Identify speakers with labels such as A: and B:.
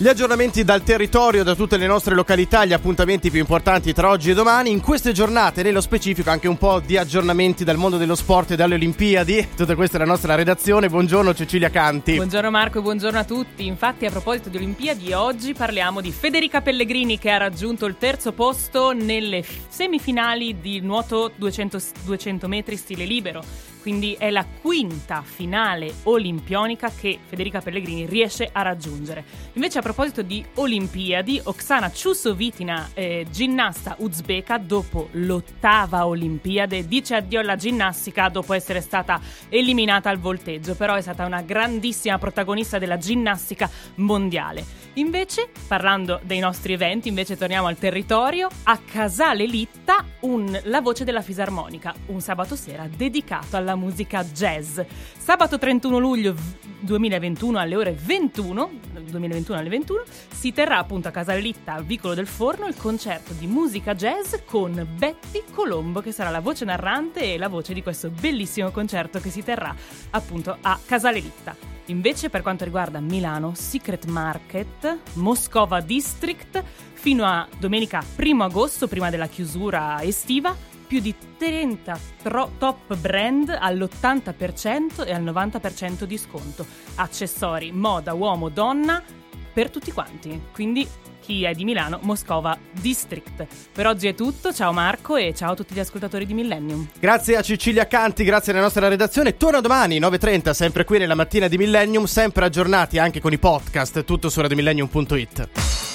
A: Gli aggiornamenti dal territorio, da tutte le nostre località, gli appuntamenti più importanti tra oggi e domani. In queste giornate, nello specifico, anche un po' di aggiornamenti dal mondo dello sport e dalle Olimpiadi. Tutta questa è la nostra redazione. Buongiorno Cecilia Canti.
B: Buongiorno Marco e buongiorno a tutti. Infatti, a proposito di Olimpiadi, oggi parliamo di Federica Pellegrini che ha raggiunto il terzo posto nelle semifinali di nuoto 200, 200 metri stile libero quindi è la quinta finale olimpionica che Federica Pellegrini riesce a raggiungere. Invece a proposito di Olimpiadi, Oksana Chusovitina, eh, ginnasta uzbeka, dopo l'ottava Olimpiade, dice addio alla ginnastica dopo essere stata eliminata al volteggio, però è stata una grandissima protagonista della ginnastica mondiale. Invece, parlando dei nostri eventi, invece torniamo al territorio, a Casale Litta, un, la voce della fisarmonica, un sabato sera dedicato alla musica jazz. Sabato 31 luglio 2021 alle ore 21, 2021 alle 21 si terrà appunto a Casalitta al Vicolo del Forno il concerto di musica jazz con Betty Colombo che sarà la voce narrante e la voce di questo bellissimo concerto che si terrà appunto a Casale Invece per quanto riguarda Milano, Secret Market, Moscova District, fino a domenica 1 agosto, prima della chiusura estiva, più di 30 tro- top brand all'80% e al 90% di sconto. Accessori, moda, uomo, donna, per tutti quanti. Quindi chi è di Milano, Moscova District. Per oggi è tutto, ciao Marco e ciao a tutti gli ascoltatori di Millennium.
A: Grazie a Cecilia Canti, grazie alla nostra redazione. Torna domani 9.30, sempre qui nella mattina di Millennium, sempre aggiornati anche con i podcast, tutto su radiomillennium.it.